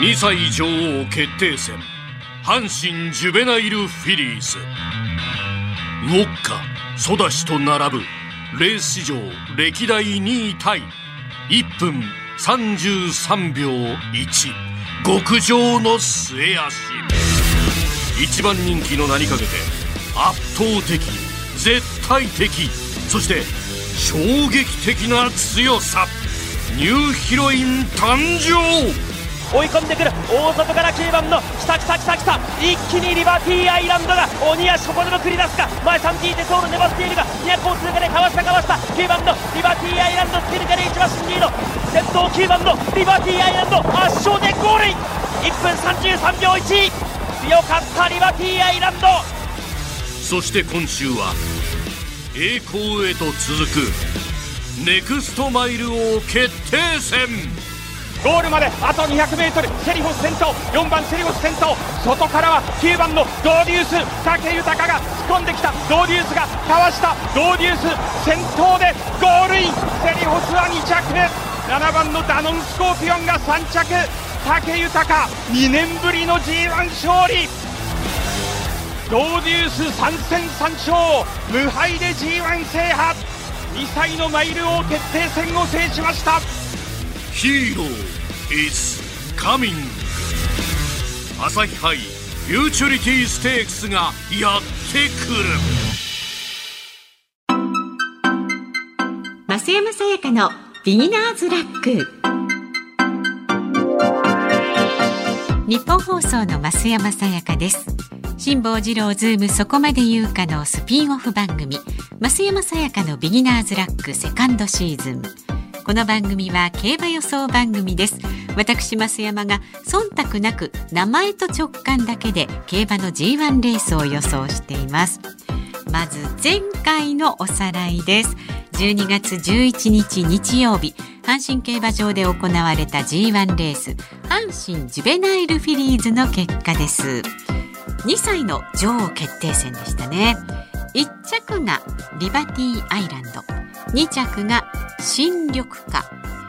2歳女王決定戦。阪神ジュベナイルフィリーズ。ウォッカソダシと並ぶレース史上歴代2位タイ。1分33秒1極上の末脚。一番人気の名にかけて圧倒的絶対的そして衝撃的な強さ。ニューヒロイン誕生。追い込んでくる。大外から9番のきたきたきたきた。一気にリバティアイランドが鬼足ここでも繰り出すか。前3 t でソウル粘っているが200を通過でかわしたかわした。9番のリバティアイランドスピルカで一番リード。先頭9番のリバティアイランド圧勝でゴールイン。1分33秒1強かったリバティアイランド。そして今週は栄光へと続くネクストマイル王決定戦。ゴールまであと 200m セリフォス先頭。4番セリフォス先頭。外からは9番のドウデュース。武豊が突っ込んできた。ドウデュースがかわした。ドウデュース先頭でゴールイン。セリフォスは2着7番のダノンスコーピオンが3着。武豊2年ぶりの G1 勝利。ドーデュース3戦3勝。無敗で G1 制覇。2歳のマイル王決定戦を制しました。ヒーロー is coming. 朝日杯フューチュリティステークスがやってくる。増山さやかのビギナーズラックニッポン放送の増山さやかです。辛坊治郎ズームそこまで言うかのスピンオフ番組増山さやかのビギナーズラックセカンドシーズン。この番組は競馬予想番組です。私増山が忖度なく名前と直感だけで競馬の G1 レースを予想しています。まず前回のおさらいです。12月11日日曜日阪神競馬場で行われた G1 レース阪神ジュベナイルフィリーズの結果です。2歳の女王決定戦でしたね。1着がリバティアイランド。2着が新緑花。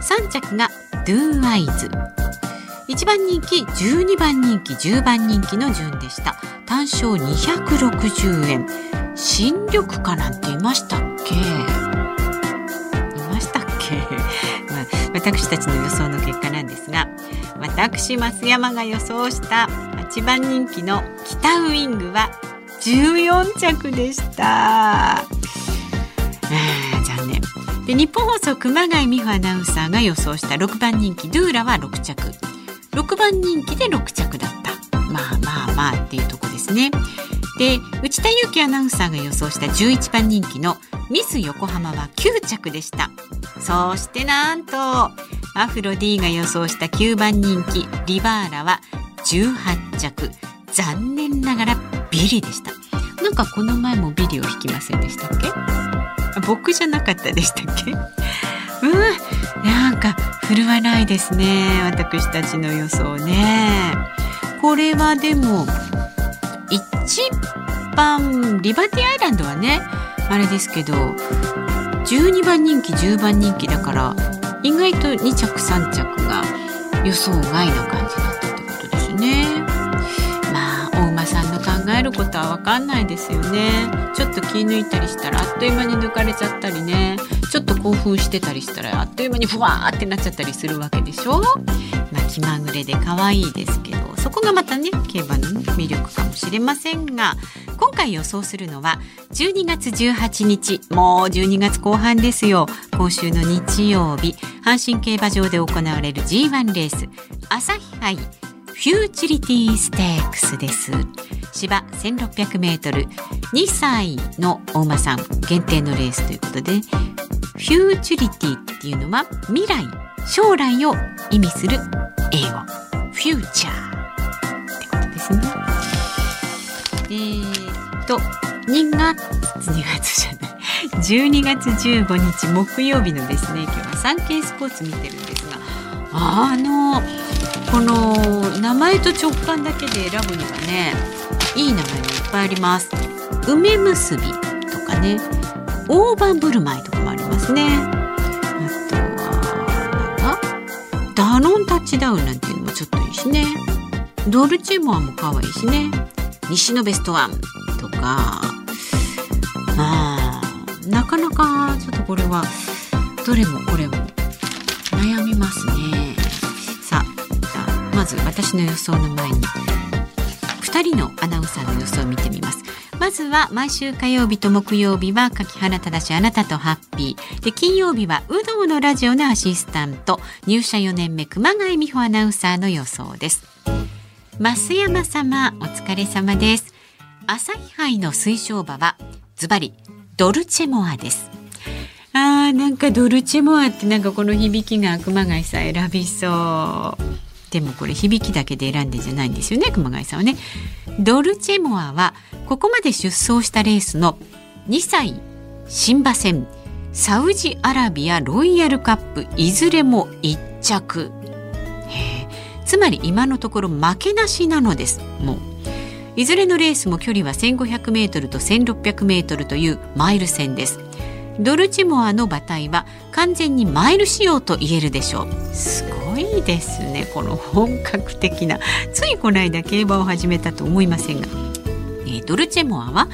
3着がドゥーアイズ。1番人気12番人気10番人気の順でした。単勝260円。新緑花なんていましたっけ？いましたっけ、まあ、私たちの予想の結果なんですが私増山が予想した8番人気の北ウイングは14着でした。で日本放送熊谷美穂アナウンサーが予想した6番人気ドゥーラは6着。6番人気で6着だった。まあまあまあっていうとこですね。で内田裕樹アナウンサーが予想した11番人気のミス横浜は9着でした。そしてなんとアフロ D が予想した9番人気リバーラは18着。残念ながらビリでした。なんかこの前もビリを引きませんでしたっけ？僕じゃなかったでしたっけ？うん。なんか振るわないですね私たちの予想ね。これはでも一番リバティアイランドはねあれですけど12番人気10番人気だから意外と2着3着が予想外な感じだったってことですね。ことは分かんないですよね。ちょっと気抜いたりしたらあっという間に抜かれちゃったりね。ちょっと興奮してたりしたらあっという間にふわーってなっちゃったりするわけでしょ？まあ気まぐれで可愛いですけど。そこがまたね競馬の、魅力かもしれませんが今回予想するのは12月18日。もう12月後半ですよ。今週の日曜日。阪神競馬場で行われる G1 レース。朝日杯。フューチリティステークスです。芝1600メートル。2歳のお馬さん限定のレースということでフューチュリティっていうのは未来将来を意味する英語。フューチャーってことですね。えー、と2月2月じゃない。12月15日木曜日のですね今日はサンケイスポーツ見てるんですがあのこの名前と直感だけで選ぶにはねいい名前がいっぱいあります。梅結びとかね。大盤振る舞いとかもありますね。あとはなんだ？ダノンタッチダウンなんていうのもちょっといいしね。ドルチェモアも可愛いしね。西のベストワンとか。まあなかなかちょっとこれはどれもこれも悩みますね。まず私の予想の前に2人のアナウンサーの予想を見てみます。まずは毎週火曜日と木曜日は柿原正あなたとハッピー。で金曜日は有働のラジオのアシスタント入社4年目熊谷美穂アナウンサーの予想です。増山様お疲れ様です。朝日杯の推奨馬はズバリドルチェモアです。あーなんかドルチェモアってなんかこの響きが熊谷さん選びそう。でもこれ響きだけで選んでじゃないんですよね熊谷さんはね。ドルチェモアはここまで出走したレースの2歳新馬戦サウジアラビアロイヤルカップいずれも1着。つまり今のところ負けなしなのです。もう。いずれのレースも距離は 1500m と 1600m というマイル戦です。ドルチモアの馬体は完全にマイル仕様と言えるでしょう。すごいですね。この本格的な。ついこの間競馬を始めたと思いませんが、えー、ドルチェモアは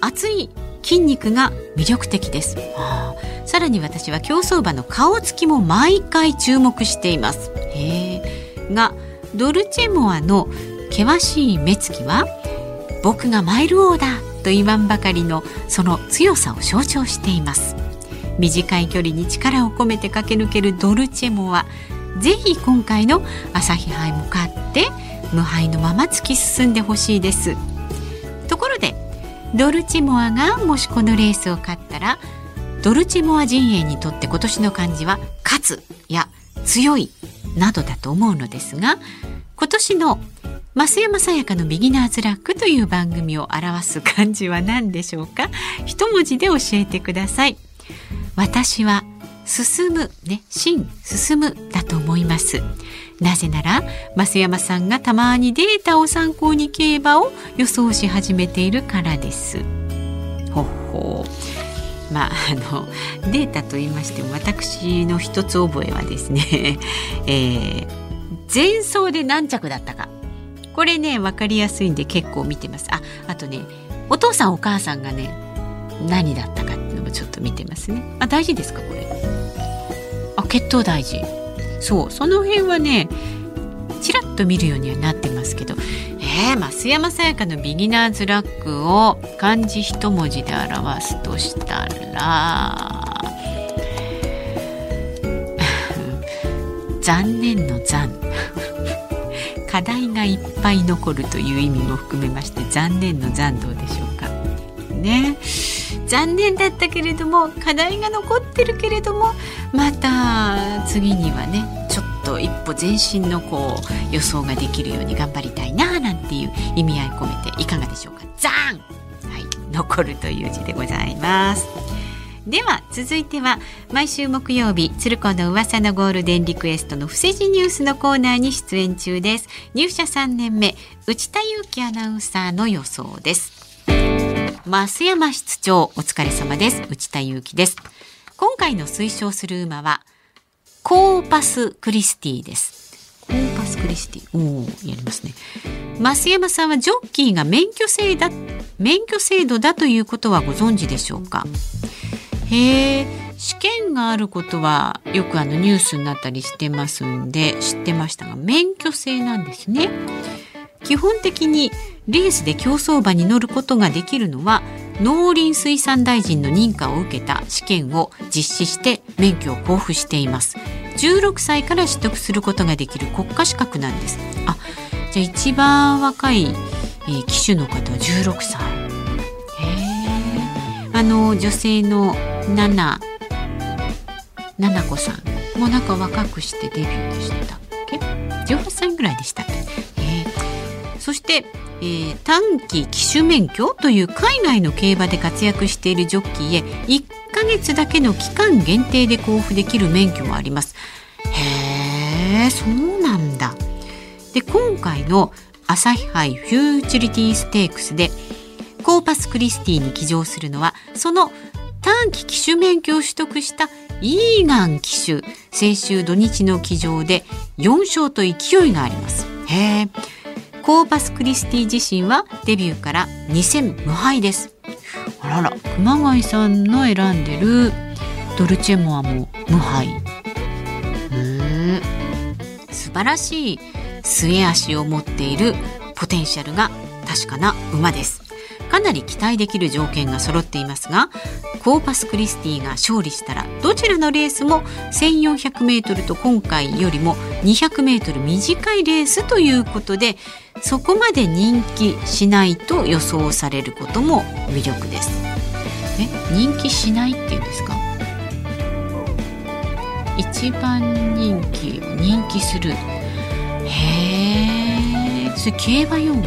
熱い筋肉が魅力的です、はあ、さらに私は競走馬の顔つきも毎回注目しています。へがドルチェモアの険しい目つきは僕がマイル王だと言わんばかりのその強さを象徴しています。短い距離に力を込めて駆け抜けるドルチェモア。ぜひ今回の朝日杯も勝って無敗のまま突き進んでほしいです。ところでドルチモアがもしこのレースを勝ったらドルチモア陣営にとって今年の漢字は勝つや強いなどだと思うのですが今年の増山さやかのビギナーズラックという番組を表す漢字は何でしょうか？一文字で教えてください。私は進むね進進むだと思います。なぜなら増山さんがたまにデータを参考に競馬を予想し始めているからです。ほほまああのデータと言いましても私の一つ覚えはですね、えー、前走で何着だったか。これね分かりやすいんで結構見てます。ああとねお父さんお母さんがね何だったかっていうのもちょっと見てますね。あ大事ですかこれ。血糖大事そうその辺はねちらっと見るようにはなってますけど。えー、増山さやかのビギナーズラックを漢字一文字で表すとしたら。残念の残。課題がいっぱい残るという意味も含めまして残念の残どうでしょうか。ね。残念だったけれども課題が残ってるけれどもまた次にはねちょっと一歩前進のこう予想ができるように頑張りたいななんていう意味合い込めていかがでしょうか？残はい。残るという字でございます。では続いては毎週木曜日鶴子の噂のゴールデンリクエストの伏せ字ニュースのコーナーに出演中です。入社3年目内田裕樹アナウンサーの予想です。増山室長お疲れ様です。内田裕樹です。今回の推奨する馬はコーパスクリスティです。コーパスクリスティ。おおやりますね。増山さんはジョッキーが免許制だ免許制度だということはご存知でしょうか？へえ試験があることはよくあのニュースになったりしてますんで知ってましたが免許制なんですね。基本的にレースで競走馬に乗ることができるのは農林水産大臣の認可を受けた試験を実施して免許を交付しています。16歳から取得することができる国家資格なんです。あじゃあ一番若い、えー、騎手の方は16歳。へえあの女性の7七子さん。もなんか若くしてデビューでしたっけ？18歳ぐらいでしたっけ、えー、そして、えー、短期騎手免許という海外の競馬で活躍しているジョッキーへ1ヶ月だけの期間限定で交付できる免許もあります。へえそうなんだ。で今回の朝日杯フューチュリティステークスでコーパスクリスティに騎乗するのはその短期騎手免許を取得したイーガン騎手先週土日の騎乗で4勝と勢いがあります。へえコーパス・クリスティ自身はデビューから2戦無敗です。あらら。熊谷さんの選んでるドルチェモアも無敗。うん素晴らしい末足を持っているポテンシャルが確かな馬ですかなり期待できる条件が揃っていますがコーパスクリスティが勝利したらどちらのレースも 1400m と今回よりも 200m 短いレースということでそこまで人気しないと予想されることも魅力です。え人気しないっていうんですか？一番人気を人気する。へえそれ競馬用語？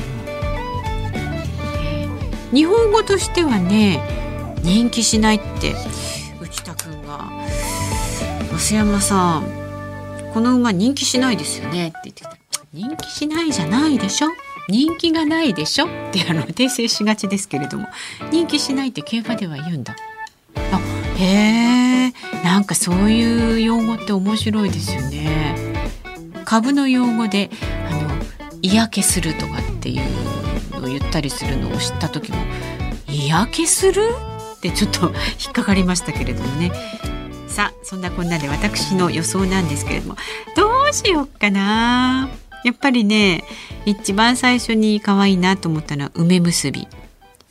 日本語としてはね人気しないって内田君が「増山さんこの馬人気しないですよね」って言ってきた。人気しないじゃないでしょ？人気がないでしょ？ってあの訂正しがちですけれども。人気しないって競馬では言うんだ。あへえなんかそういう用語って面白いですよね。株の用語であの嫌気するとかっていうの言ったりするのを知った時も嫌気する？ってちょっと引っかかりましたけれどもね。さあそんなこんなで私の予想なんですけれども。どうしよっかな？やっぱりね一番最初に可愛いなと思ったのは梅結び。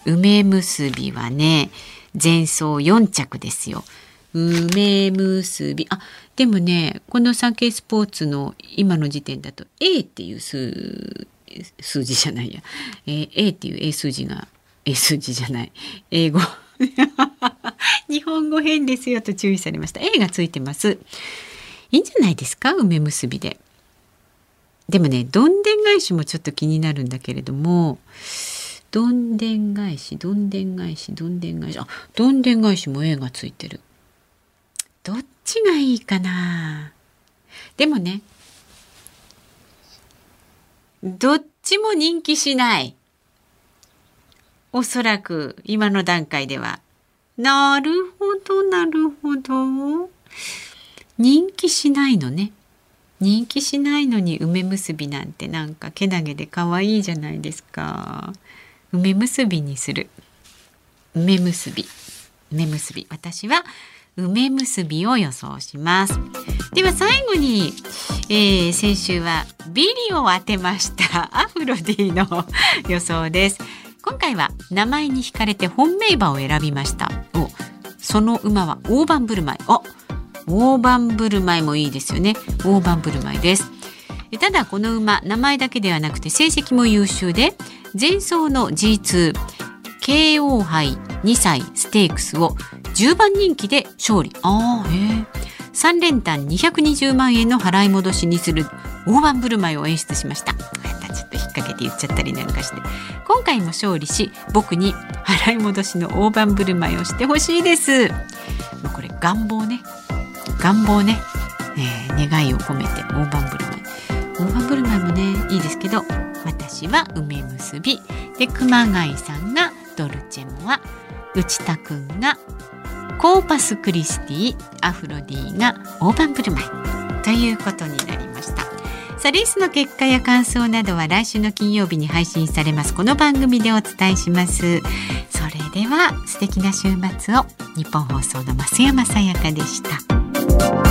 梅結びはね前走4着ですよ。梅結び。あでもねこの産経スポーツの今の時点だと A っていう数数字じゃないや、えー、A っていう A 数字が A 数字じゃない。英語。日本語変ですよと注意されました。A がついてます。いいんじゃないですか？梅結びで。でもねどんでん返しもちょっと気になるんだけれどもどんでん返しどんでん返しどんでん返し。あどんでん返しも A がついてる。どっちがいいかな？でもねどっちも人気しない。おそらく今の段階では。なるほどなるほど。人気しないのね。人気しないのに梅結びなんてなんかけなげで可愛いじゃないですか。梅結びにする。梅結び。梅結び。私は梅結びを予想します。では最後に、えー、先週はビリを当てました。アフロディの予想です。今回は名前に惹かれて本命馬を選びました。おその馬は大盤振る舞い。あ大盤振る舞いもいいですよね。大盤振る舞いです。ただこの馬名前だけではなくて成績も優秀で前走の G2 KO 杯2歳ステークスを10番人気で勝利。あへえ3連単220万円の払い戻しにする大盤振る舞いを演出しました。ちょっと引っ掛けて言っちゃったりなんかして。今回も勝利し僕に払い戻しの大盤振る舞いをしてほしいです。これ願望ね。願望ね、えー、願いを込めて大盤振る舞い。大盤振る舞いもねいいですけど私は梅結び。で熊谷さんがドルチェモア。内田くんがコーパスクリスティアフロディが大盤振る舞いということになりました。さあレースの結果や感想などは来週の金曜日に配信されます。この番組でお伝えします。それでは素敵な週末を。日本放送の増山さやかでした。